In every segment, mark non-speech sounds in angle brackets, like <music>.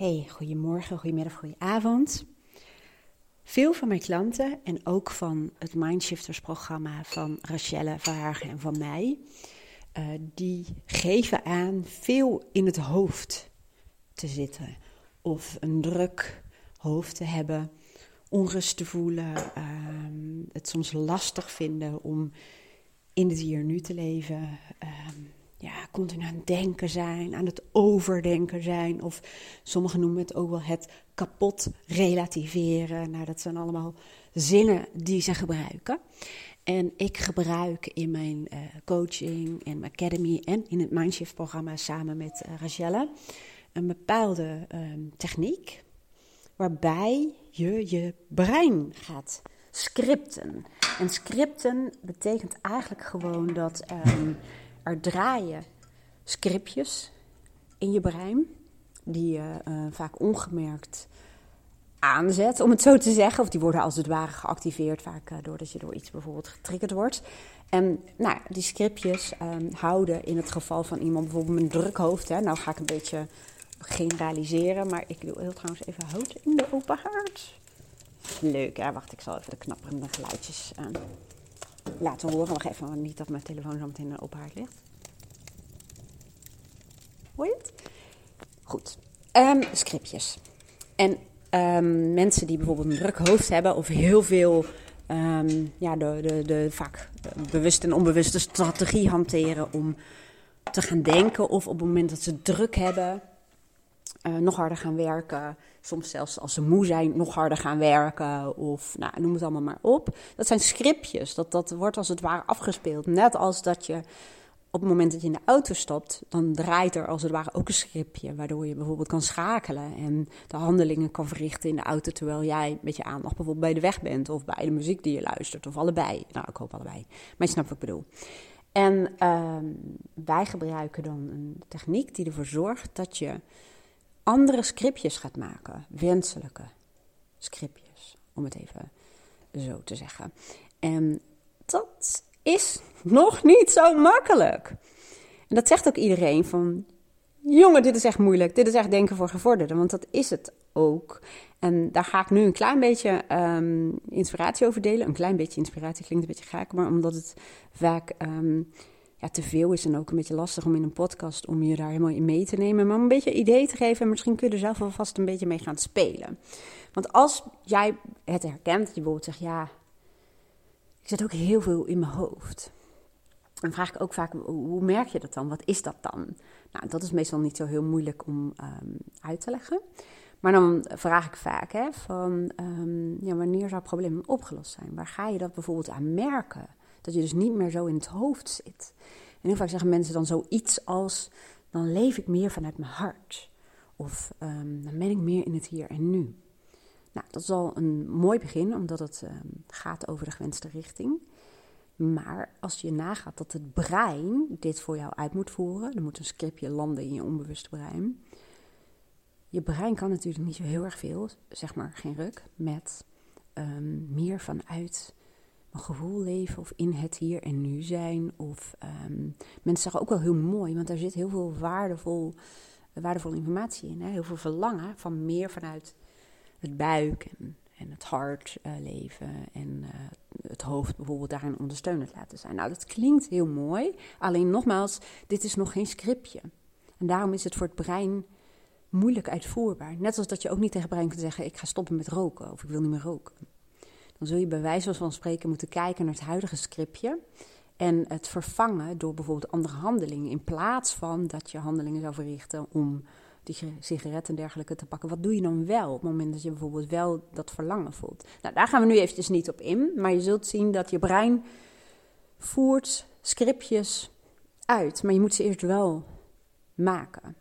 Hey, goedemorgen, goedemiddag, goedenavond. Veel van mijn klanten en ook van het Mindshifters programma van Rachelle Verhagen en van mij, uh, die geven aan veel in het hoofd te zitten of een druk hoofd te hebben, onrust te voelen, uh, het soms lastig vinden om in het hier nu te leven. Uh, ja, continu aan het denken zijn, aan het overdenken zijn. Of sommigen noemen het ook wel het kapot relativeren. Nou, dat zijn allemaal zinnen die ze gebruiken. En ik gebruik in mijn uh, coaching, in mijn academy en in het Mindshift programma samen met uh, Rachelle een bepaalde uh, techniek waarbij je je brein gaat scripten. En scripten betekent eigenlijk gewoon dat um, er draaien scriptjes in je brein, die je uh, vaak ongemerkt aanzet, om het zo te zeggen. Of die worden als het ware geactiveerd, vaak uh, doordat je door iets bijvoorbeeld getriggerd wordt. En nou, die scriptjes um, houden in het geval van iemand bijvoorbeeld een druk hoofd. Hè, nou ga ik een beetje generaliseren, maar ik doe heel trouwens even hout in de open haard. Leuk, hè? Wacht, ik zal even de knapperende geluidjes aan laten horen. Wacht even, niet dat mijn telefoon zo meteen open haard ligt. Hoor je het? Goed. Um, scriptjes. En um, mensen die bijvoorbeeld een druk hoofd hebben of heel veel, um, ja, de, de, de vaak bewuste en onbewuste strategie hanteren om te gaan denken of op het moment dat ze druk hebben, uh, nog harder gaan werken. Soms zelfs als ze moe zijn, nog harder gaan werken. Of nou, noem het allemaal maar op. Dat zijn scriptjes. Dat, dat wordt als het ware afgespeeld. Net als dat je op het moment dat je in de auto stapt, dan draait er als het ware ook een scriptje. Waardoor je bijvoorbeeld kan schakelen en de handelingen kan verrichten in de auto. Terwijl jij met je aandacht bijvoorbeeld bij de weg bent. Of bij de muziek die je luistert. Of allebei. Nou, ik hoop allebei. Maar je snapt wat ik bedoel. En uh, wij gebruiken dan een techniek die ervoor zorgt dat je andere scriptjes gaat maken. Wenselijke scriptjes, om het even zo te zeggen. En dat is nog niet zo makkelijk. En dat zegt ook iedereen van, jongen, dit is echt moeilijk. Dit is echt denken voor gevorderden, want dat is het ook. En daar ga ik nu een klein beetje um, inspiratie over delen. Een klein beetje inspiratie klinkt een beetje gaak, maar omdat het vaak um, ja, te veel is en ook een beetje lastig om in een podcast om je daar helemaal in mee te nemen. Maar om een beetje idee te geven en misschien kun je er zelf alvast een beetje mee gaan spelen. Want als jij het herkent, je bijvoorbeeld zegt, ja, ik zit ook heel veel in mijn hoofd. Dan vraag ik ook vaak, hoe merk je dat dan? Wat is dat dan? Nou, dat is meestal niet zo heel moeilijk om um, uit te leggen. Maar dan vraag ik vaak, hè, van um, ja, wanneer zou het probleem opgelost zijn? Waar ga je dat bijvoorbeeld aan merken? Dat je dus niet meer zo in het hoofd zit. En heel vaak zeggen mensen dan zoiets als: dan leef ik meer vanuit mijn hart. Of um, dan ben ik meer in het hier en nu. Nou, dat is al een mooi begin, omdat het um, gaat over de gewenste richting. Maar als je nagaat dat het brein dit voor jou uit moet voeren, er moet een scriptje landen in je onbewuste brein. Je brein kan natuurlijk niet zo heel erg veel, zeg maar geen ruk, met um, meer vanuit mijn gevoel leven of in het hier en nu zijn. Of um, mensen zeggen ook wel heel mooi, want daar zit heel veel waardevol, waardevolle informatie in. Hè? Heel veel verlangen van meer vanuit het buik en, en het hart uh, leven en uh, het hoofd bijvoorbeeld daarin ondersteunend laten zijn. Nou, dat klinkt heel mooi. Alleen nogmaals, dit is nog geen scriptje. En daarom is het voor het brein moeilijk uitvoerbaar. Net als dat je ook niet tegen het brein kunt zeggen: ik ga stoppen met roken of ik wil niet meer roken dan zul je bij wijze van spreken moeten kijken naar het huidige scriptje. En het vervangen door bijvoorbeeld andere handelingen. In plaats van dat je handelingen zou verrichten om die sigaret en dergelijke te pakken. Wat doe je dan wel op het moment dat je bijvoorbeeld wel dat verlangen voelt? Nou, daar gaan we nu eventjes niet op in. Maar je zult zien dat je brein voert scriptjes uit. Maar je moet ze eerst wel maken.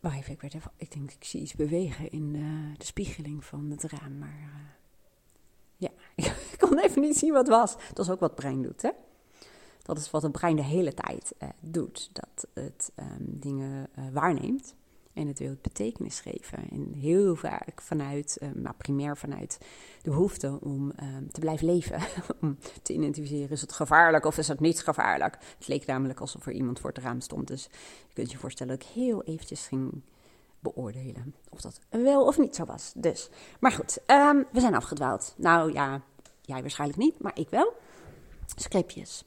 Wacht even, ik, werd even, ik denk ik zie iets bewegen in de, de spiegeling van het raam. Maar ja, <laughs> ik kon even niet zien wat het was. Dat is ook wat het brein doet, hè? Dat is wat het brein de hele tijd uh, doet. Dat het um, dingen uh, waarneemt en het wil betekenis geven. En heel vaak vanuit, um, nou primair vanuit de behoefte om um, te blijven leven. <laughs> om te identificeren, is het gevaarlijk of is het niet gevaarlijk? Het leek namelijk alsof er iemand voor het raam stond. Dus je kunt je voorstellen dat ik heel eventjes ging beoordelen of dat wel of niet zo was. Dus, maar goed, ehm, we zijn afgedwaald. Nou ja, jij waarschijnlijk niet, maar ik wel. Scriptjes.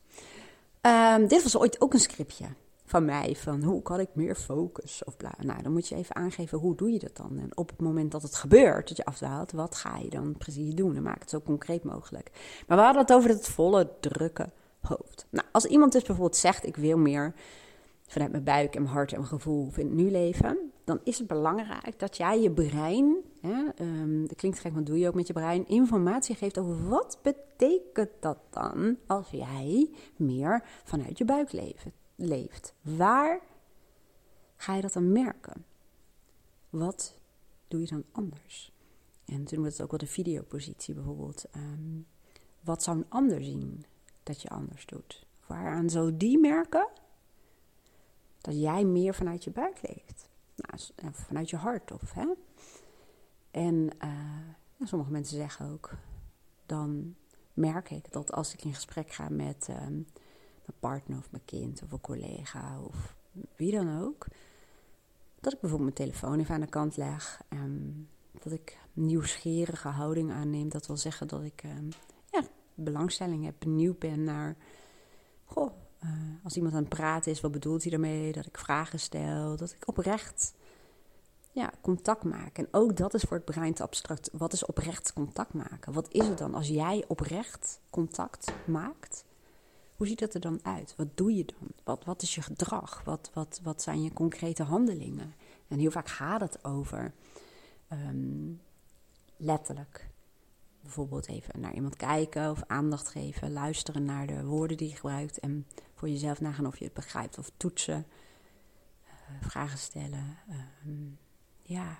Ehm, dit was ooit ook een scriptje van mij. Van hoe kan ik meer focus? Of. Nou, dan moet je even aangeven hoe doe je dat dan. En op het moment dat het gebeurt, dat je afdwaalt, wat ga je dan precies doen? En maak het zo concreet mogelijk. Maar we hadden het over het volle, drukke hoofd. Nou, als iemand dus bijvoorbeeld zegt: Ik wil meer vanuit mijn buik en mijn hart en mijn gevoel in nu leven, dan is het belangrijk dat jij je brein, hè, dat klinkt gek, maar doe je ook met je brein, informatie geeft over wat betekent dat dan als jij meer vanuit je buik leeft. Waar ga je dat dan merken? Wat doe je dan anders? En toen werd het ook wel de videopositie bijvoorbeeld. Ehm, wat zou een ander zien dat je anders doet? Waaraan zou die merken dat jij meer vanuit je buik leeft. Nou, vanuit je hart. Of, hè? En uh, sommige mensen zeggen ook, dan merk ik dat als ik in gesprek ga met um, mijn partner of mijn kind of een collega of wie dan ook, dat ik bijvoorbeeld mijn telefoon even aan de kant leg. Um, dat ik nieuwsgierige houding aanneem. Dat wil zeggen dat ik um, ja, belangstelling heb, benieuwd ben naar. Goh, uh, als iemand aan het praten is, wat bedoelt hij daarmee? Dat ik vragen stel, dat ik oprecht ja, contact maak. En ook dat is voor het brein te abstract. Wat is oprecht contact maken? Wat is het dan als jij oprecht contact maakt? Hoe ziet dat er dan uit? Wat doe je dan? Wat, wat is je gedrag? Wat, wat, wat zijn je concrete handelingen? En heel vaak gaat het over um, letterlijk bijvoorbeeld even naar iemand kijken of aandacht geven, luisteren naar de woorden die je gebruikt en voor jezelf nagaan of je het begrijpt of toetsen, uh, vragen stellen. Uh, ja,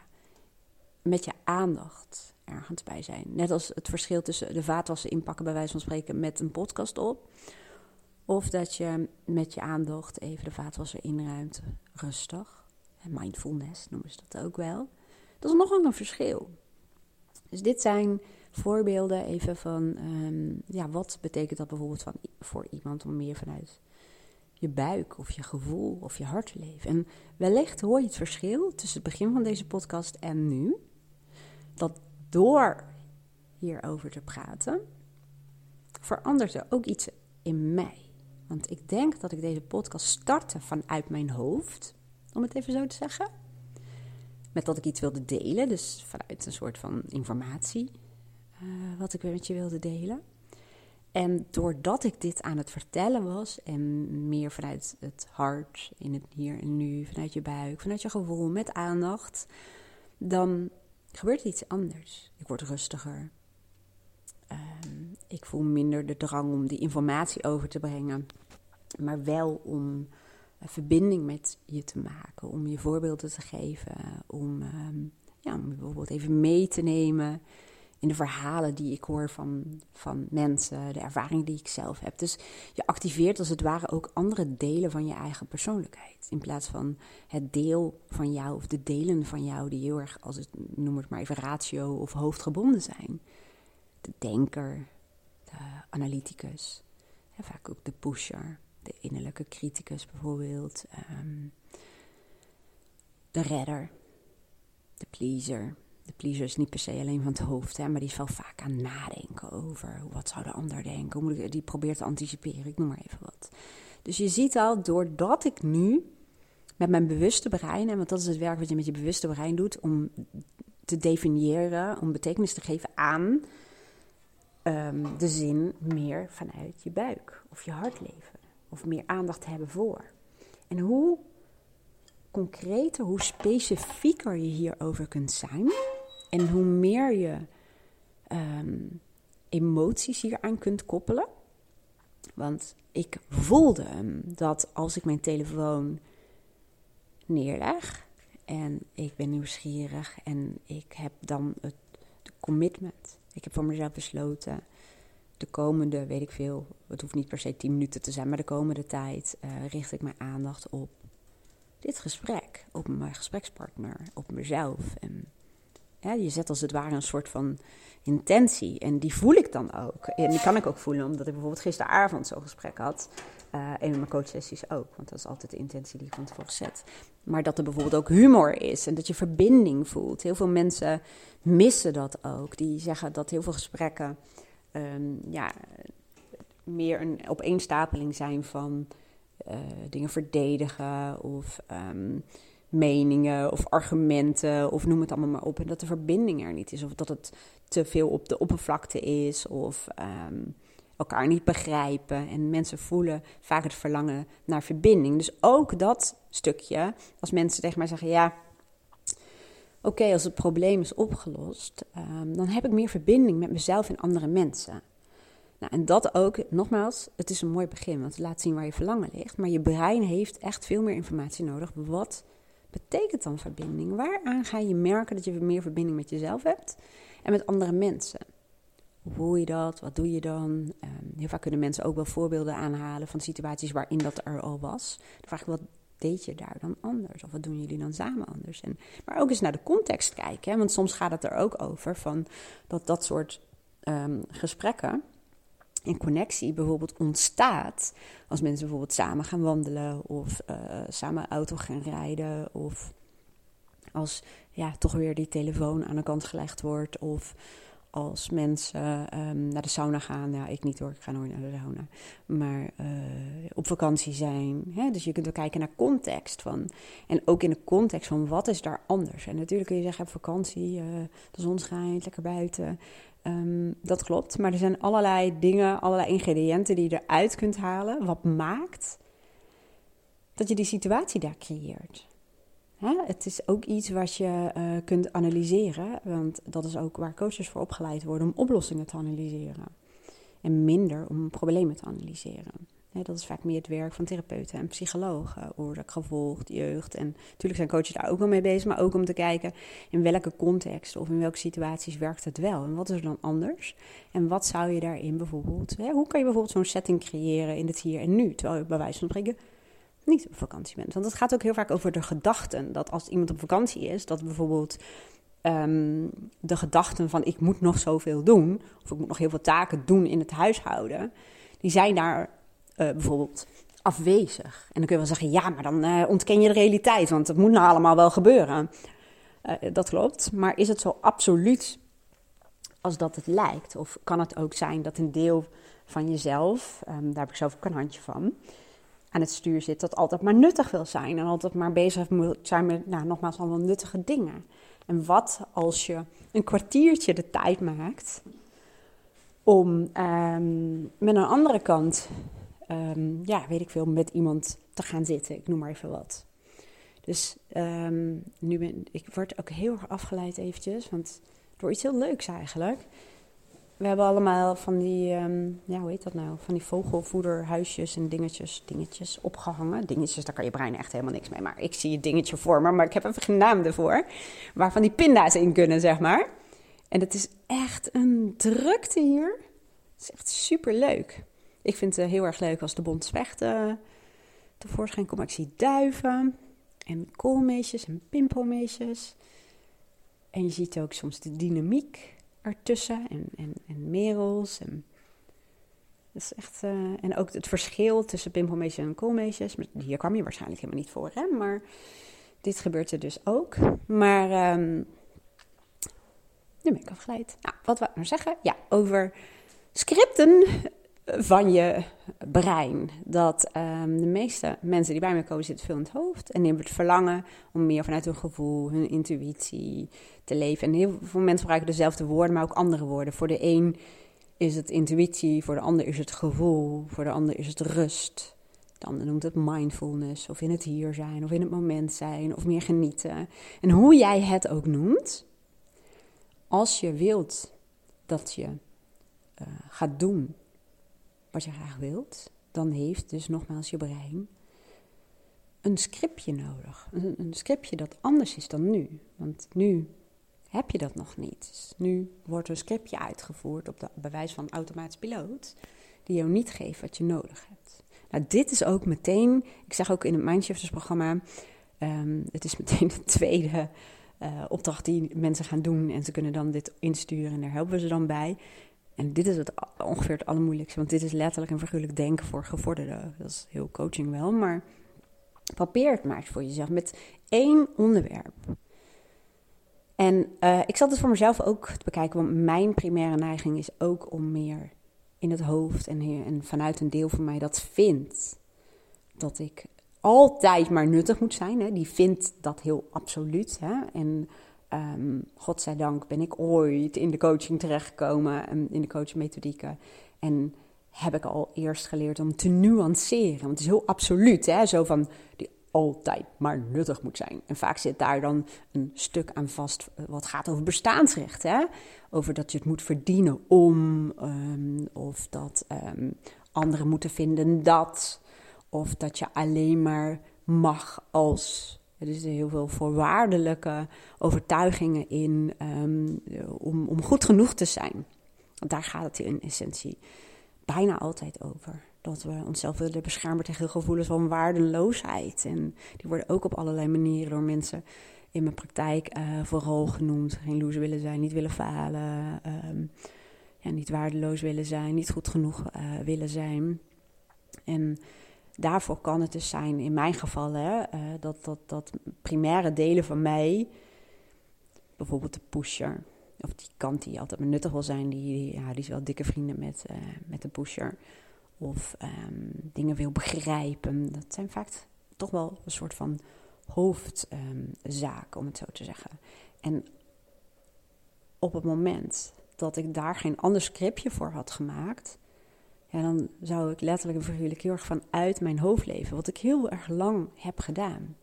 met je aandacht ergens bij zijn. Net als het verschil tussen de vaatwassen inpakken, bij wijze van spreken, met een podcast op. Of dat je met je aandacht even de vaatwasser inruimt, rustig. Mindfulness noemen ze dat ook wel. Dat is nogal een verschil. Dus dit zijn voorbeelden even van, um, ja, wat betekent dat bijvoorbeeld van, voor iemand om meer vanuit je buik of je gevoel of je hart te leven. En wellicht hoor je het verschil tussen het begin van deze podcast en nu. Dat door hierover te praten, verandert er ook iets in mij. Want ik denk dat ik deze podcast startte vanuit mijn hoofd, om het even zo te zeggen. Met dat ik iets wilde delen, dus vanuit een soort van informatie, uh, wat ik met je wilde delen. En doordat ik dit aan het vertellen was en meer vanuit het hart, in het hier en nu, vanuit je buik, vanuit je gevoel, met aandacht, dan gebeurt er iets anders. Ik word rustiger. Um, ik voel minder de drang om die informatie over te brengen, maar wel om verbinding met je te maken, om je voorbeelden te geven, om, um, ja, om bijvoorbeeld even mee te nemen in de verhalen die ik hoor van, van mensen, de ervaring die ik zelf heb. Dus je activeert als het ware ook andere delen van je eigen persoonlijkheid. In plaats van het deel van jou of de delen van jou die heel erg, als het noem het maar even ratio of hoofdgebonden zijn. De denker, de analyticus, ja, vaak ook de pusher, de innerlijke criticus bijvoorbeeld, um, de redder, de pleaser de pleaser is niet per se alleen van het hoofd, hè, maar die is wel vaak aan nadenken over wat zou de ander denken. Hoe moet ik, die probeert te anticiperen, ik noem maar even wat. Dus je ziet al, doordat ik nu met mijn bewuste brein, en want dat is het werk wat je met je bewuste brein doet, om te definiëren, om betekenis te geven aan um, de zin meer vanuit je buik of je hart leven. Of meer aandacht hebben voor. En hoe concreter, hoe specifieker je hierover kunt zijn. En hoe meer je um, emoties hieraan kunt koppelen. Want ik voelde dat als ik mijn telefoon neerleg en ik ben nieuwsgierig en ik heb dan het commitment. Ik heb voor mezelf besloten de komende, weet ik veel, het hoeft niet per se 10 minuten te zijn, maar de komende tijd uh, richt ik mijn aandacht op dit gesprek, op mijn gesprekspartner, op mezelf. En ja, je zet als het ware een soort van intentie. En die voel ik dan ook. En die kan ik ook voelen, omdat ik bijvoorbeeld gisteravond zo'n gesprek had. Uh, een van mijn coachsessies ook, want dat is altijd de intentie die ik van tevoren zet. Maar dat er bijvoorbeeld ook humor is en dat je verbinding voelt. Heel veel mensen missen dat ook. Die zeggen dat heel veel gesprekken um, ja, meer een opeenstapeling zijn van uh, dingen verdedigen of um, meningen of argumenten of noem het allemaal maar op. En dat de verbinding er niet is of dat het te veel op de oppervlakte is of um, elkaar niet begrijpen. En mensen voelen vaak het verlangen naar verbinding. Dus ook dat stukje, als mensen tegen mij zeggen: ja. Oké, als het probleem is opgelost, um, dan heb ik meer verbinding met mezelf en andere mensen. Nou, en dat ook, nogmaals, het is een mooi begin, want het laat zien waar je verlangen ligt. Maar je brein heeft echt veel meer informatie nodig. Wat betekent dan verbinding? Waaraan ga je merken dat je meer verbinding met jezelf hebt en met andere mensen? Hoe voel je dat? Wat doe je dan? Um, heel vaak kunnen mensen ook wel voorbeelden aanhalen van situaties waarin dat er al was. Dan vraag ik, wat deed je daar dan anders? Of wat doen jullie dan samen anders? En, maar ook eens naar de context kijken, hè? want soms gaat het er ook over van dat dat soort um, gesprekken en connectie bijvoorbeeld ontstaat als mensen bijvoorbeeld samen gaan wandelen of uh, samen auto gaan rijden of als ja, toch weer die telefoon aan de kant gelegd wordt of als mensen um, naar de sauna gaan. Ja, ik niet hoor, ik ga nooit naar de sauna. Maar uh, op vakantie zijn. Hè? Dus je kunt ook kijken naar context van. En ook in de context van wat is daar anders. En natuurlijk kun je zeggen, op vakantie, uh, de zon schijnt, lekker buiten. Um, dat klopt. Maar er zijn allerlei dingen, allerlei ingrediënten die je eruit kunt halen. Wat maakt dat je die situatie daar creëert. Hè? Het is ook iets wat je uh, kunt analyseren. Want dat is ook waar coaches voor opgeleid worden om oplossingen te analyseren. En minder om problemen te analyseren dat is vaak meer het werk van therapeuten en psychologen, oorzaak, gevolg, jeugd. En natuurlijk zijn coaches daar ook wel mee bezig, maar ook om te kijken in welke context of in welke situaties werkt het wel. En wat is er dan anders? En wat zou je daarin bijvoorbeeld, hè, hoe kan je bijvoorbeeld zo'n setting creëren in het hier en nu, terwijl je bij wijze van spreken niet op vakantie bent. Want het gaat ook heel vaak over de gedachten, dat als iemand op vakantie is, dat bijvoorbeeld um, de gedachten van ik moet nog zoveel doen, of ik moet nog heel veel taken doen in het huishouden, die zijn daar uh, bijvoorbeeld afwezig. En dan kun je wel zeggen, ja, maar dan uh, ontken je de realiteit, want het moet nou allemaal wel gebeuren. Uh, dat klopt, maar is het zo absoluut als dat het lijkt? Of kan het ook zijn dat een deel van jezelf, um, daar heb ik zelf ook een handje van, aan het stuur zit dat altijd maar nuttig wil zijn en altijd maar bezig moet zijn met, nou, nogmaals, allemaal nuttige dingen. En wat als je een kwartiertje de tijd maakt om um, met een andere kant um, ja, weet ik veel, met iemand te gaan zitten. Ik noem maar even wat. Dus um, nu ben ik word ook heel erg afgeleid eventjes, want door iets heel leuks eigenlijk. We hebben allemaal van die, um, ja, hoe heet dat nou? Van die vogelvoederhuisjes en dingetjes, dingetjes opgehangen. Dingetjes, daar kan je brein echt helemaal niks mee. Maar ik zie het dingetje voor me, maar ik heb even geen naam ervoor. Waarvan die pinda's in kunnen, zeg maar. En het is echt een drukte hier. Het is echt super leuk. Ik vind het heel erg leuk als de bont spechten tevoorschijn komen. Ik zie duiven en koolmeesjes en pimpelmeesjes. En je ziet ook soms de dynamiek ertussen en, en, en merels. En, dat is echt, uh, en ook het verschil tussen pimpelmeesjes en koolmeesjes. Hier kwam je waarschijnlijk helemaal niet voor, hè? maar dit gebeurt er dus ook. Maar um, nu ben ik afgeleid. Nou, wat ik nou zeggen? Ja, over scripten van je brein. Dat um, de meeste mensen die bij me komen zitten veel in het hoofd. En die hebben het verlangen om meer vanuit hun gevoel, hun intuïtie te leven. En heel veel mensen gebruiken dezelfde woorden, maar ook andere woorden. Voor de een is het intuïtie, voor de ander is het gevoel, voor de ander is het rust. De ander noemt het mindfulness, of in het hier zijn, of in het moment zijn, of meer genieten. En hoe jij het ook noemt, als je wilt dat je uh, gaat doen wat je graag wilt, dan heeft dus nogmaals je brein een scriptje nodig. Een, een scriptje dat anders is dan nu. Want nu heb je dat nog niet. Dus nu wordt een scriptje uitgevoerd op de bewijs van automatisch piloot, die jou niet geeft wat je nodig hebt. Nou, dit is ook meteen, ik zeg ook in het Mindshifters programma, um, het is meteen de tweede uh, opdracht die mensen gaan doen. En ze kunnen dan dit insturen en daar helpen we ze dan bij. En dit is het ongeveer het allermoeilijkste, want dit is letterlijk een figuurlijk denken voor gevorderden. Dat is heel coaching wel, maar probeer het eens voor jezelf met één onderwerp. En uh, ik zat het voor mezelf ook te bekijken, want mijn primaire neiging is ook om meer in het hoofd en, en vanuit een deel van mij dat vindt dat ik altijd maar nuttig moet zijn. Hè. Die vindt dat heel absoluut. Hè. En um, godzijdank ben ik ooit in de coaching terechtgekomen, in de coachmethodieken. En heb ik al eerst geleerd om te nuanceren. Want het is heel absoluut, hè? zo van die altijd maar nuttig moet zijn. En vaak zit daar dan een stuk aan vast eh, wat gaat over bestaansrecht. Hè? Over dat je het moet verdienen om, um, of dat um, anderen moeten vinden dat, of dat je alleen maar mag als. Er zitten heel veel voorwaardelijke overtuigingen in um, om, om goed genoeg te zijn. Want daar gaat het in essentie bijna altijd over. Dat we onszelf willen beschermen tegen gevoelens van waardeloosheid. En die worden ook op allerlei manieren door mensen in mijn praktijk uh, vooral genoemd. Geen loser willen zijn, niet willen falen. Um, ja, niet waardeloos willen zijn, niet goed genoeg uh, willen zijn. En daarvoor kan het dus zijn, in mijn geval, hè, uh, dat, dat, dat primaire delen van mij, bijvoorbeeld de pusher, of die kant die altijd maar nuttig wil zijn, die, ja, die is wel dikke vrienden met, uh, met de pusher. Of um, dingen wil begrijpen. Dat zijn vaak toch wel een soort van hoofdzaak, om het zo te zeggen. En op het moment dat ik daar geen ander scriptje voor had gemaakt, ja, dan zou ik letterlijk en figuurlijk heel erg vanuit mijn hoofd leven. Wat ik heel erg lang heb gedaan.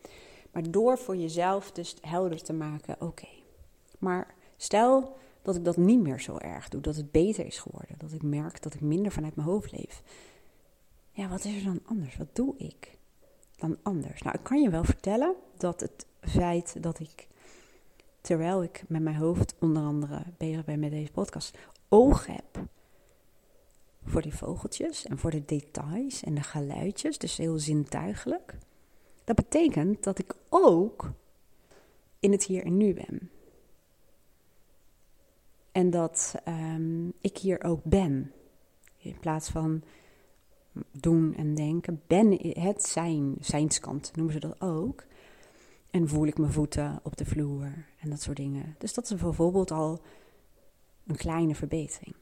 Maar door voor jezelf dus helder te maken, oké. Maar Stel dat ik dat niet meer zo erg doe, dat het beter is geworden, dat ik merk dat ik minder vanuit mijn hoofd leef. Ja, wat is er dan anders? Wat doe ik dan anders? Nou, ik kan je wel vertellen dat het feit dat ik, terwijl ik met mijn hoofd onder andere bezig ben met deze podcast, oog heb voor die vogeltjes en voor de details en de geluidjes, dus heel zintuigelijk. Dat betekent dat ik ook in het hier en nu ben. En dat um, ik hier ook ben. In plaats van doen en denken, ben het zijn, zijnskant noemen ze dat ook. En voel ik mijn voeten op de vloer en dat soort dingen. Dus dat is bijvoorbeeld al een kleine verbetering.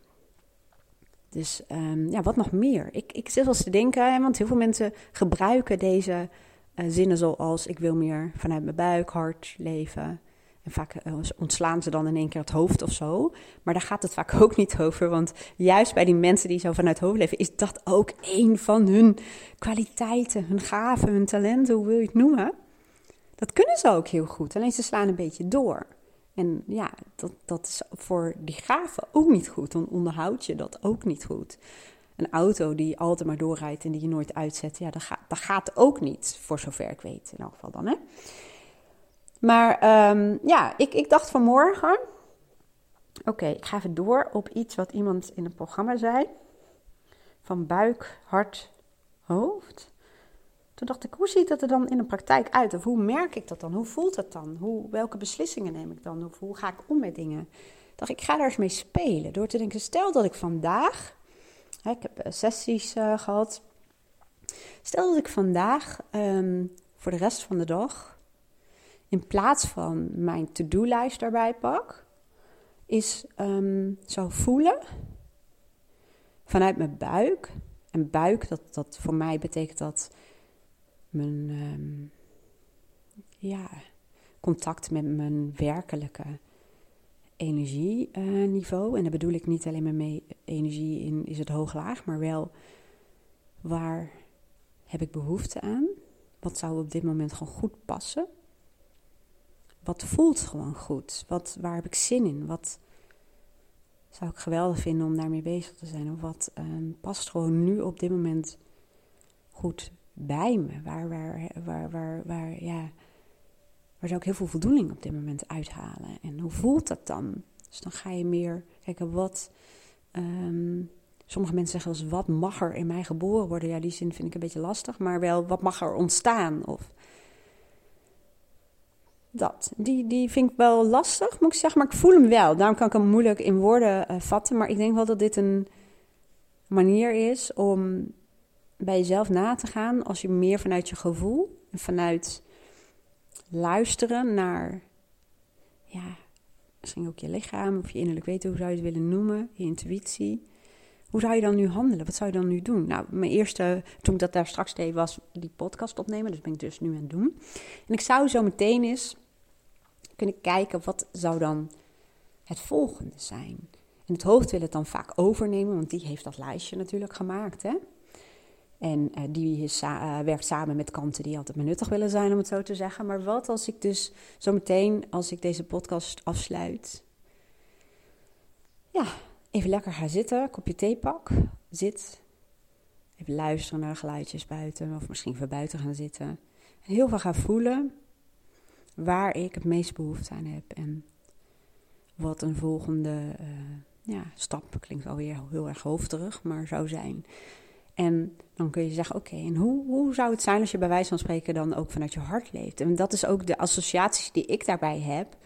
Dus um, ja, wat nog meer? Ik, ik zit wel eens te denken, want heel veel mensen gebruiken deze uh, zinnen zoals ik wil meer vanuit mijn buik, hart leven. En vaak eh, ontslaan ze dan in één keer het hoofd of zo. Maar daar gaat het vaak <laughs> ook niet over. Want juist bij die mensen die zo vanuit hoofd leven, is dat ook een van hun kwaliteiten, hun gaven, hun talenten, hoe wil je het noemen? Dat kunnen ze ook heel goed. Alleen ze slaan een beetje door. En ja, dat, dat is voor die gaven ook niet goed. Dan onderhoud je dat ook niet goed. Een auto die altijd maar doorrijdt en die je nooit uitzet, ja, dat gaat, dat gaat ook niet, voor zover ik weet in elk geval dan. Hè? Maar um, ja, ik, ik dacht vanmorgen. Oké, ik ga even door op iets wat iemand in het programma zei. Van buik, hart, hoofd. Toen dacht ik, hoe ziet dat er dan in de praktijk uit? Of hoe merk ik dat dan? Hoe voelt dat dan? Hoe, welke beslissingen neem ik dan? Of hoe ga ik om met dingen? dacht ik, ga daar eens mee spelen. Door te denken, stel dat ik vandaag... Hè, ik heb sessies uh, gehad. Stel dat ik vandaag um, voor de rest van de dag in plaats van mijn to-do-lijst daarbij pak, is um, zo voelen vanuit mijn buik. En buik, dat, dat voor mij betekent dat mijn um, ja, contact met mijn werkelijke energieniveau. en daar bedoel ik niet alleen maar mee energie in is het hoog-laag, maar wel waar heb ik behoefte aan? Wat zou op dit moment gewoon goed passen? wat voelt gewoon goed? Wat, waar heb ik zin in? Wat zou ik geweldig vinden om daarmee bezig te zijn? Of wat um, past gewoon nu op dit moment goed bij me? Waar, waar, waar, waar, waar, ja, waar zou ik heel veel voldoening op dit moment uithalen? En hoe voelt dat dan? Dus dan ga je meer kijken wat. Um, sommige mensen zeggen als wat mag er in mij geboren worden? Ja, die zin vind ik een beetje lastig, maar wel wat mag er ontstaan? Of dat. Die, die vind ik wel lastig, moet ik zeggen. Maar ik voel hem wel. Daarom kan ik hem moeilijk in woorden uh, vatten. Maar ik denk wel dat dit een manier is om bij jezelf na te gaan. Als je meer vanuit je gevoel en vanuit luisteren naar, ja, misschien ook je lichaam of je innerlijk weten, hoe zou je het willen noemen, je intuïtie. Hoe zou je dan nu handelen? Wat zou je dan nu doen? Nou, mijn eerste, toen ik dat daar straks deed, was die podcast opnemen. Dus ben ik dus nu aan het doen. En ik zou zo meteen eens kunnen kijken, wat zou dan het volgende zijn? En het hoofd wil het dan vaak overnemen, want die heeft dat lijstje natuurlijk gemaakt, hè? En uh, die is, uh, werkt samen met kanten die altijd maar nuttig willen zijn, om het zo te zeggen. Maar wat als ik dus zometeen, als ik deze podcast afsluit, ja, even lekker ga zitten, kopje thee pak, zit, even luisteren naar de geluidjes buiten, of misschien even buiten gaan zitten. En heel veel gaan voelen waar ik het meest behoefte aan heb en wat een volgende ja, stap, klinkt alweer heel erg hoofdterig, maar zou zijn. En dan kun je zeggen, oké, en hoe, hoe zou het zijn als je bij wijze van spreken dan ook vanuit je hart leeft? En dat is ook de associaties die ik daarbij heb,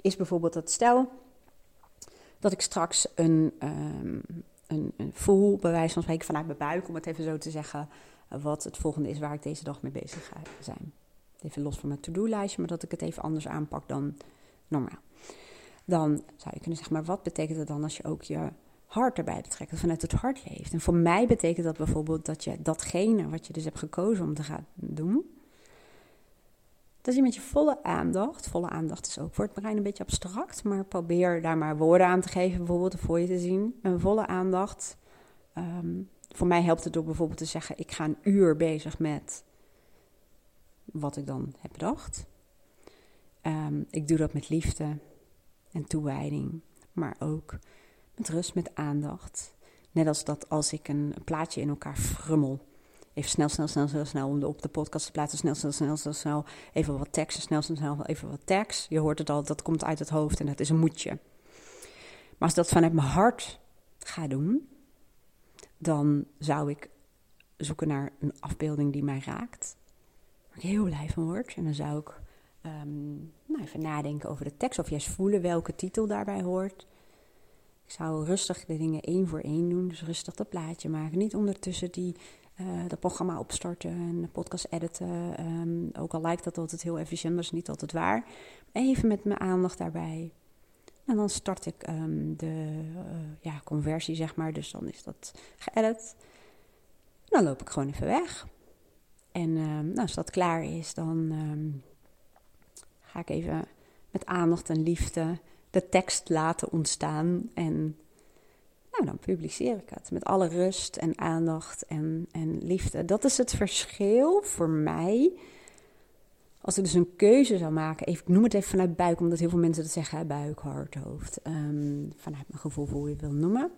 is bijvoorbeeld dat stel dat ik straks een, um, een, een voel, bij wijze van spreken vanuit mijn buik, om het even zo te zeggen, wat het volgende is waar ik deze dag mee bezig ga zijn. Even los van mijn to-do-lijstje, maar dat ik het even anders aanpak dan normaal. Dan zou je kunnen zeggen, maar wat betekent het dan als je ook je hart erbij betrekt, dat vanuit het hart leeft. En voor mij betekent dat bijvoorbeeld dat je datgene wat je dus hebt gekozen om te gaan doen, dat je met je volle aandacht, volle aandacht is ook voor het brein een beetje abstract, maar probeer daar maar woorden aan te geven, bijvoorbeeld, voor je te zien. Een volle aandacht. Ehm, voor mij helpt het door bijvoorbeeld te zeggen: ik ga een uur bezig met wat ik dan heb bedacht. Ehm, ik doe dat met liefde en toewijding, maar ook met rust, met aandacht. Net als dat als ik een plaatje in elkaar frummel. Even snel, snel, snel, snel, snel om op de podcast te plaatsen. Snel, snel, snel, snel, snel. Even wat tekst, snel, snel, snel, even wat tekst. Je hoort het al, dat komt uit het hoofd en dat is een moedje. Maar als dat vanuit mijn hart ga doen, dan zou ik zoeken naar een afbeelding die mij raakt. Waar ik heel blij van word. En dan zou ik um, nou, even nadenken over de tekst. Of juist voelen welke titel daarbij hoort. Ik zou rustig de dingen één voor één doen. Dus rustig dat plaatje maken. Niet ondertussen die, uh, dat programma opstarten en de podcast editen. Um, ook al lijkt dat altijd heel efficiënt, dat is niet altijd waar. Even met mijn aandacht daarbij. En dan start ik um, de uh, ja, conversie, zeg maar. Dus dan is dat geëdit. Dan loop ik gewoon even weg. En um, nou, als dat klaar is, dan ga ik even met aandacht en liefde de tekst laten ontstaan. En nou, dan publiceer ik het met alle rust en aandacht en, en liefde. Dat is het verschil voor mij. Als ik dus een keuze zou maken, even, ik noem het even vanuit buik, omdat heel veel mensen dat zeggen, buik, hart, hoofd. Um, vanuit mijn gevoel, hoe je wil noemen.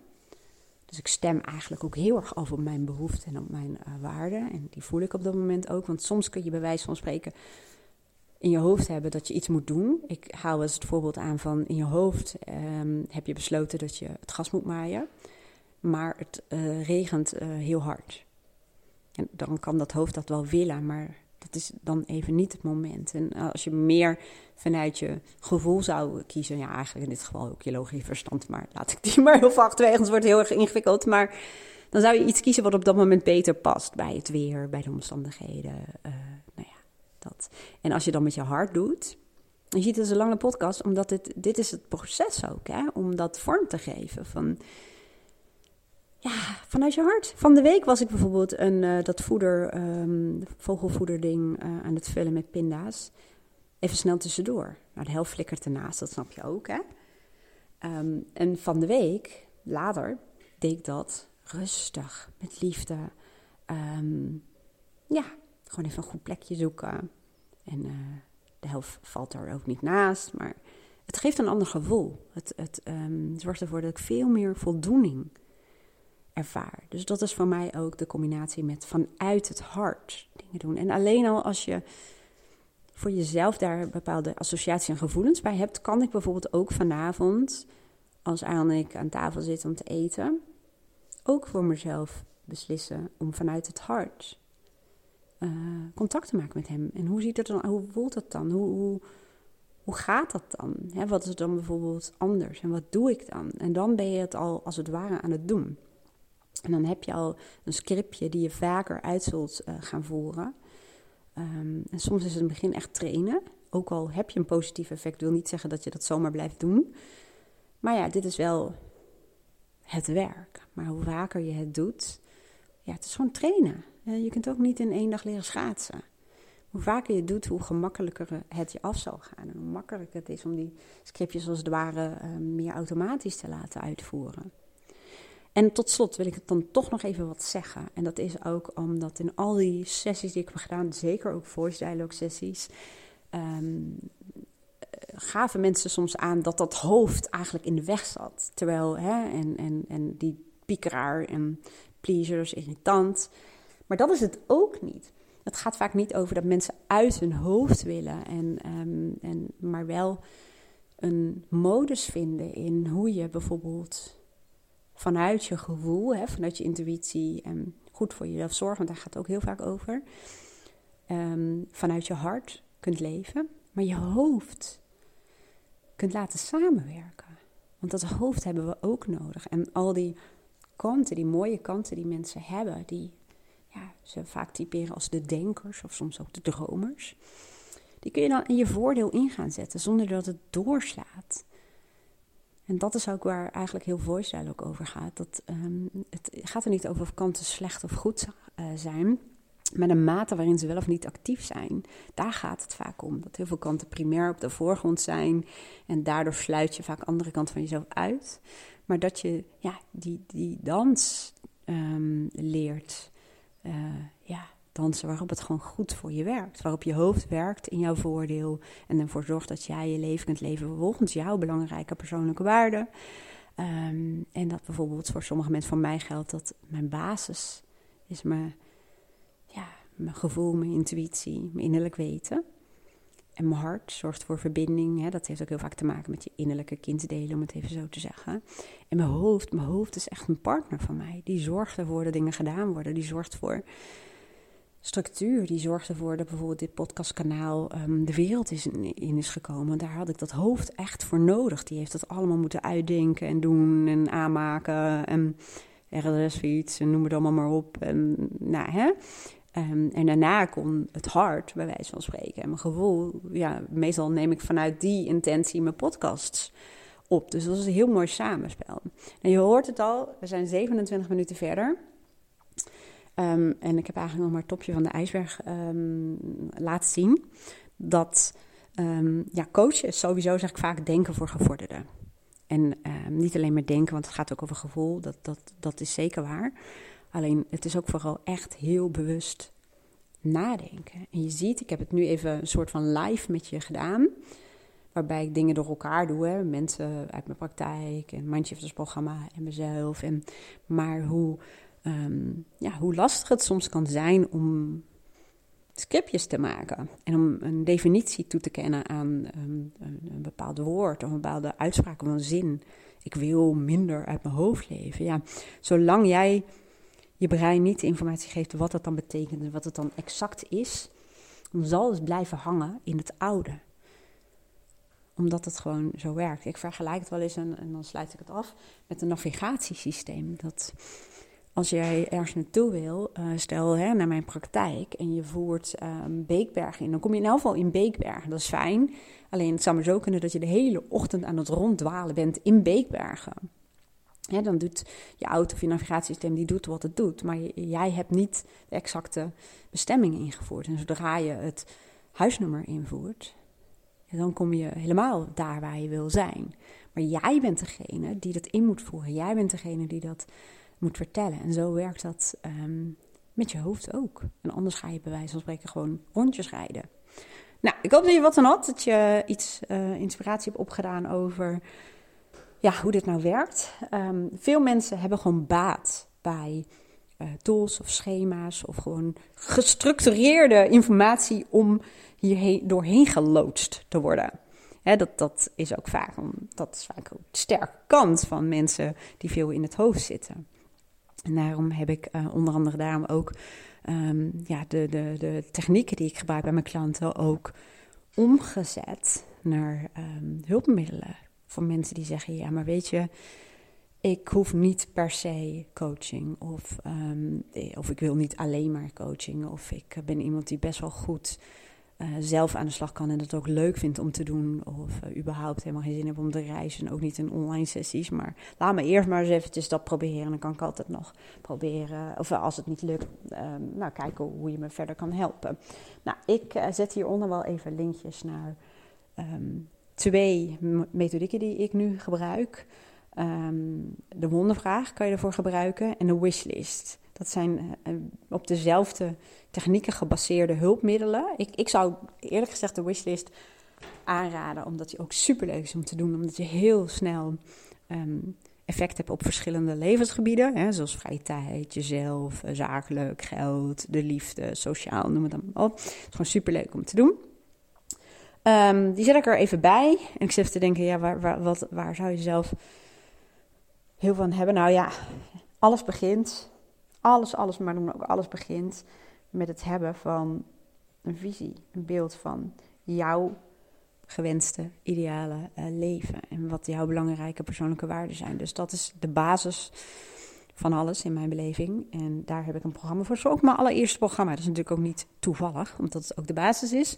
Dus ik stem eigenlijk ook heel erg af op mijn behoeften en op mijn uh, waarden. En die voel ik op dat moment ook. Want soms kun je bij wijze van spreken in je hoofd hebben dat je iets moet doen. Ik haal eens het voorbeeld aan van in je hoofd um, heb je besloten dat je het gas moet maaien, maar het uh, regent uh, heel hard. En dan kan dat hoofd dat wel willen, maar dat is dan even niet het moment. En uh, als je meer vanuit je gevoel zou kiezen, ja, eigenlijk in dit geval ook je logisch verstand, maar laat ik die <laughs> maar heel vaak het wordt heel erg ingewikkeld. Maar dan zou je iets kiezen wat op dat moment beter past bij het weer, bij de omstandigheden. Dat. En als je dan met je hart doet, je ziet het is een lange podcast, omdat dit, dit is het proces ook, hè, om dat vorm te geven. Van, ja, vanuit je hart. Van de week was ik bijvoorbeeld een, uh, dat voeder, um, vogelvoederding uh, aan het vullen met pinda's. Even snel tussendoor. Nou, de helft flikkert ernaast, dat snap je ook, hè. Um, en van de week, later, deed ik dat rustig, met liefde. Um, ja, gewoon even een goed plekje zoeken. En uh, de helft valt er ook niet naast. Maar het geeft een ander gevoel. Het, het um, zorgt ervoor dat ik veel meer voldoening ervaar. Dus dat is voor mij ook de combinatie met vanuit het hart dingen doen. En alleen al als je voor jezelf daar bepaalde associaties en gevoelens bij hebt, kan ik bijvoorbeeld ook vanavond, als en ik aan tafel zitten om te eten, ook voor mezelf beslissen om vanuit het hart uh, contact te maken met hem. En hoe ziet het dan, hoe voelt dat dan? Hoe, hoe, hoe gaat dat dan? wat is dan bijvoorbeeld anders en wat doe ik dan? En dan ben je het al als het ware aan het doen. En dan heb je al een scriptje die je vaker uit zult uh, gaan voeren. Ehm, en soms is het in het begin echt trainen. Ook al heb je een positief effect, wil niet zeggen dat je dat zomaar blijft doen. Maar ja, dit is wel het werk. Maar hoe vaker je het doet, ja, het is gewoon trainen. Je kunt ook niet in één dag leren schaatsen. Hoe vaker je doet, hoe gemakkelijker het je af zal gaan. En hoe makkelijker het is om die scriptjes als het ware ehm, meer automatisch te laten uitvoeren. En tot slot wil ik het dan toch nog even wat zeggen. En dat is ook omdat in al die sessies die ik heb gedaan, zeker ook voice dialogue sessies, um, gaven mensen soms aan dat dat hoofd eigenlijk in de weg zat. Terwijl, hè, en, en, en die piekeraar en pleasers, irritant. Maar dat is het ook niet. Het gaat vaak niet over dat mensen uit hun hoofd willen, en, um, en, maar wel een modus vinden in hoe je bijvoorbeeld vanuit je gevoel, hè, vanuit je intuïtie en goed voor jezelf zorgen, want daar gaat het ook heel vaak over, um, vanuit je hart kunt leven, maar je hoofd kunt laten samenwerken. Want dat hoofd hebben we ook nodig. En al die kanten, die mooie kanten die mensen hebben, die ze vaak typeren als de denkers of soms ook de dromers. Die kun je dan in je voordeel in gaan zetten zonder dat het doorslaat. En dat is ook waar eigenlijk heel voice ook over gaat. Dat, um, het gaat er niet over of kanten slecht of goed uh, zijn. Maar de mate waarin ze wel of niet actief zijn, daar gaat het vaak om. Dat heel veel kanten primair op de voorgrond zijn. En daardoor sluit je vaak andere kanten van jezelf uit. Maar dat je ja, die, die dans um, leert. Uh, ja, dansen waarop het gewoon goed voor je werkt. Waarop je hoofd werkt in jouw voordeel. En ervoor zorgt dat jij je leven kunt leven volgens jouw belangrijke persoonlijke waarden. Um, en dat bijvoorbeeld voor sommige mensen van mij geldt dat mijn basis is mijn, ja, mijn gevoel, mijn intuïtie, mijn innerlijk weten. En mijn hart zorgt voor verbinding. Hè? Dat heeft ook heel vaak te maken met je innerlijke kinddelen, om het even zo te zeggen. En mijn hoofd, mijn hoofd is echt een partner van mij. Die zorgt ervoor dat dingen gedaan worden. Die zorgt voor structuur die zorgt ervoor dat bijvoorbeeld dit podcastkanaal um, de wereld is in, is gekomen. Daar had ik dat hoofd echt voor nodig. Die heeft dat allemaal moeten uitdenken en doen en aanmaken. En RLS-fiets en noem het allemaal maar op. En, nou, hè? Um, en daarna kon het hart, bij wijze van spreken, en mijn gevoel. Ja, meestal neem ik vanuit die intentie mijn podcasts op. Dus dat is een heel mooi samenspel. En je hoort het al, we zijn 27 minuten verder. Um, en ik heb eigenlijk nog maar het topje van de ijsberg um, laten zien. Dat ja, coachen sowieso, zeg ik vaak, denken voor gevorderden. En niet alleen maar denken, want het gaat ook over gevoel. Dat, dat, dat is zeker waar. Alleen het is ook vooral echt heel bewust nadenken. En je ziet, ik heb het nu even een soort van live met je gedaan. Waarbij ik dingen door elkaar doe. Hè. Mensen uit mijn praktijk en Mindshifters programma en mezelf. En, maar hoe um, ja, hoe lastig het soms kan zijn om scriptjes te maken. En om een definitie toe te kennen aan um, een, bepaald woord of een bepaalde uitspraak een zin. Ik wil minder uit mijn hoofd leven. Ja, zolang jij je brein niet de informatie geeft wat dat dan betekent en wat het dan exact is, dan zal het blijven hangen in het oude. Omdat het gewoon zo werkt. Ik vergelijk het wel eens, en, dan sluit ik het af, met een navigatiesysteem. Dat als jij ergens naartoe wil, uh, stel hè, naar mijn praktijk en je voert um, Beekberg in, dan kom je in elk geval in Beekbergen. Dat is fijn. Alleen het zou maar zo kunnen dat je de hele ochtend aan het ronddwalen bent in Beekbergen. Dan doet je auto of je navigatiesysteem die doet wat het doet, maar jij hebt niet de exacte bestemming ingevoerd. En zodra je het huisnummer invoert, dan kom je helemaal daar waar je wil zijn. Maar jij bent degene die dat in moet voeren. Jij bent degene die dat moet vertellen. En zo werkt dat ehm, met je hoofd ook. En anders ga je bij wijze van spreken gewoon rondjes rijden. Nou, ik hoop dat je wat aan had. Dat je iets uh, inspiratie hebt opgedaan over ja, hoe dit nou werkt. Ehm, veel mensen hebben gewoon baat bij uh, tools of schema's of gewoon gestructureerde informatie om hier doorheen geloodst te worden. dat, dat is ook vaak, dat is vaak ook de sterke kant van mensen die veel in het hoofd zitten. En daarom heb ik uh, onder andere daarom ook um, ja, de, de, de technieken die ik gebruik bij mijn klanten ook omgezet naar ehm, hulpmiddelen. Voor mensen die zeggen: ja, maar weet je, ik hoef niet per se coaching. Of, ehm, of ik wil niet alleen maar coaching. Of ik ben iemand die best wel goed uh, zelf aan de slag kan en het ook leuk vindt om te doen. Of uh, überhaupt helemaal geen zin heb om te reizen. Ook niet in online sessies. Maar laat me eerst maar eens eventjes dat proberen. Dan kan ik altijd nog proberen. Of als het niet lukt, um, nou kijken hoe je me verder kan helpen. Nou, ik zet hieronder wel even linkjes naar um, twee methodieken die ik nu gebruik. Um, de wondervraag kan je ervoor gebruiken en de wishlist. Dat zijn uh, op dezelfde technieken gebaseerde hulpmiddelen. Ik, ik zou eerlijk gezegd de wishlist aanraden, omdat die ook super leuk is om te doen. Omdat je heel snel um, effect hebt op verschillende levensgebieden. Hè, zoals vrije tijd, jezelf, eh, zakelijk, geld, de liefde, sociaal, noem het dan op. Het is gewoon super leuk om te doen. Um, die zet ik er even bij. En ik zit te denken, ja, waar, wat, waar zou je zelf heel van hebben? Nou ja, alles begint alles, alles, maar dan ook alles begint met het hebben van een visie, een beeld van jouw gewenste, ideale uh, leven. En wat jouw belangrijke persoonlijke waarden zijn. Dus dat is de basis van alles in mijn beleving. En daar heb ik een programma voor. Zo ook mijn allereerste programma. Dat is natuurlijk ook niet toevallig, omdat het ook de basis is.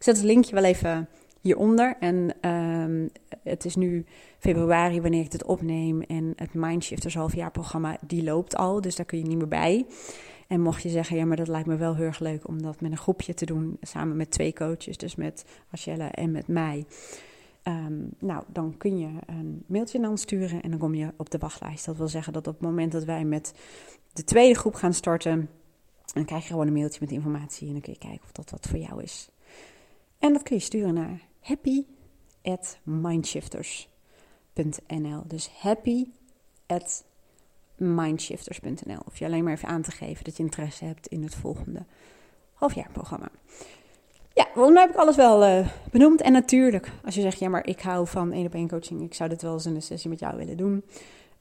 Ik zet het linkje wel even hieronder. En um, het is nu februari wanneer ik dit opneem. En het Mindshifters halfjaarprogramma, die loopt al. Dus daar kun je niet meer bij. En mocht je zeggen, ja, maar dat lijkt me wel heel erg leuk om dat met een groepje te doen. Samen met twee coaches, dus met Rachelle en met mij. Um, nou, dan kun je een mailtje naar ons sturen en dan kom je op de wachtlijst. Dat wil zeggen dat op het moment dat wij met de tweede groep gaan starten, dan krijg je gewoon een mailtje met informatie en dan kun je kijken of dat wat voor jou is. En dat kun je sturen naar happy at mindshifters.nl. Dus happy mindshifters.nl. Of je alleen maar even aan te geven dat je interesse hebt in het volgende halfjaarprogramma. Ja, volgens mij heb ik alles wel uh, benoemd. En natuurlijk, als je zegt, ja, maar ik hou van één op één coaching, ik zou dit wel eens in een sessie met jou willen doen.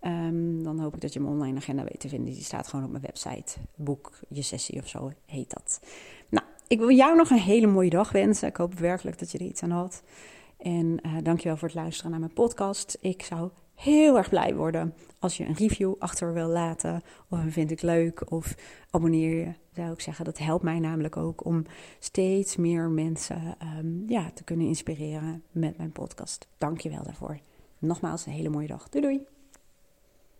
Um, dan hoop ik dat je mijn online agenda weet te vinden. Die staat gewoon op mijn website. Boek je sessie of zo heet dat. Ik wil jou nog een hele mooie dag wensen. Ik hoop werkelijk dat je er iets aan had. En uh, dankjewel voor het luisteren naar mijn podcast. Ik zou heel erg blij worden als je een review achter wil laten. Of vind ik leuk. Of abonneer je. Zou ik zeggen. Dat helpt mij namelijk ook om steeds meer mensen um, ja, te kunnen inspireren met mijn podcast. Dankjewel daarvoor. Nogmaals een hele mooie dag. Doei doei.